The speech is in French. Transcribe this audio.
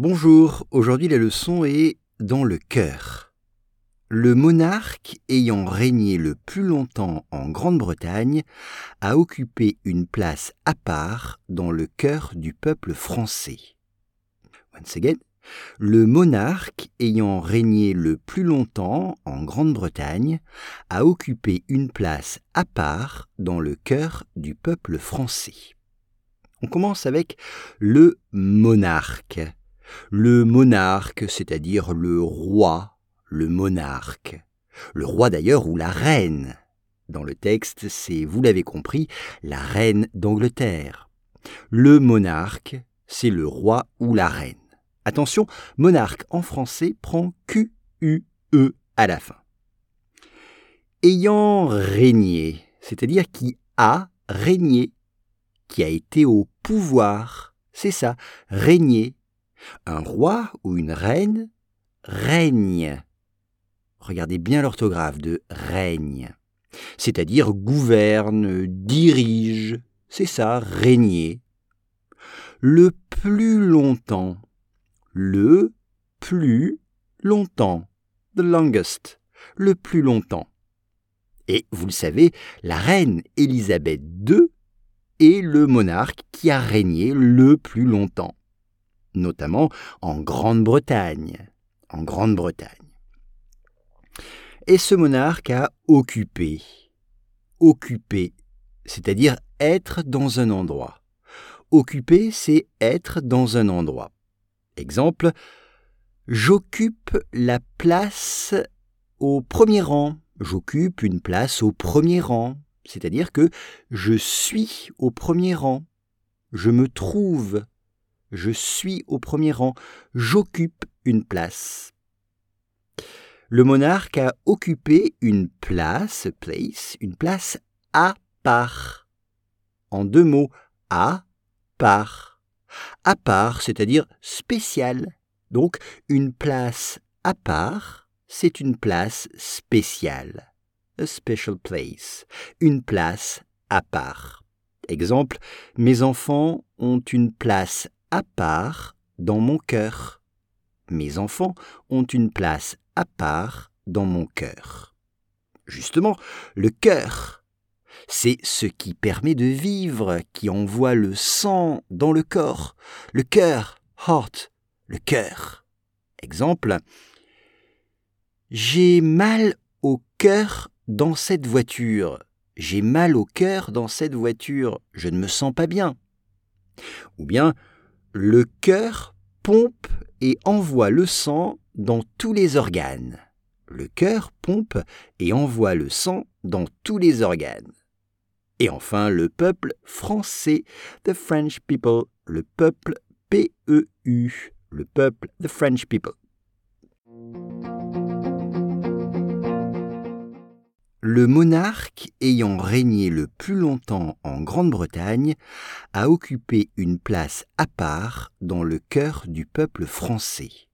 Bonjour, aujourd'hui la leçon est dans le cœur. Le monarque ayant régné le plus longtemps en Grande-Bretagne a occupé une place à part dans le cœur du peuple français. Once again, le monarque ayant régné le plus longtemps en Grande-Bretagne a occupé une place à part dans le cœur du peuple français. On commence avec le monarque. Le monarque, c'est-à-dire le roi, le monarque. Le roi d'ailleurs ou la reine. Dans le texte, c'est, vous l'avez compris, la reine d'Angleterre. Le monarque, c'est le roi ou la reine. Attention, monarque en français prend Q-U-E à la fin. Ayant régné, c'est-à-dire qui a régné, qui a été au pouvoir, c'est ça, régner. Un roi ou une reine règne. Regardez bien l'orthographe de règne, c'est-à-dire gouverne, dirige, c'est ça, régner. Le plus longtemps, le plus longtemps, the longest, le plus longtemps. Et vous le savez, la reine Élisabeth II est le monarque qui a régné le plus longtemps, notamment en Grande-Bretagne. En Grande-Bretagne. Et ce monarque a occupé, occupé, c'est-à-dire être dans un endroit. Occuper, c'est être dans un endroit. Exemple, j'occupe la place au premier rang. J'occupe une place au premier rang, c'est-à-dire que je suis au premier rang. Je me trouve. Je suis au premier rang. J'occupe une place. Le monarque a occupé une place, place, une place à part. En deux mots, à part à part, c'est-à-dire spécial. Donc une place à part, c'est une place spéciale. A special place. Une place à part. Exemple, mes enfants ont une place à part dans mon cœur. Mes enfants ont une place à part dans mon cœur. Justement, le cœur c'est ce qui permet de vivre, qui envoie le sang dans le corps, le cœur, heart, le cœur. Exemple, j'ai mal au cœur dans cette voiture. J'ai mal au cœur dans cette voiture. Je ne me sens pas bien. Ou bien, le cœur pompe et envoie le sang dans tous les organes. Le cœur pompe et envoie le sang dans tous les organes. Et enfin, le peuple français, the French people, le peuple PEU, le peuple, the French people. Le monarque ayant régné le plus longtemps en Grande-Bretagne a occupé une place à part dans le cœur du peuple français.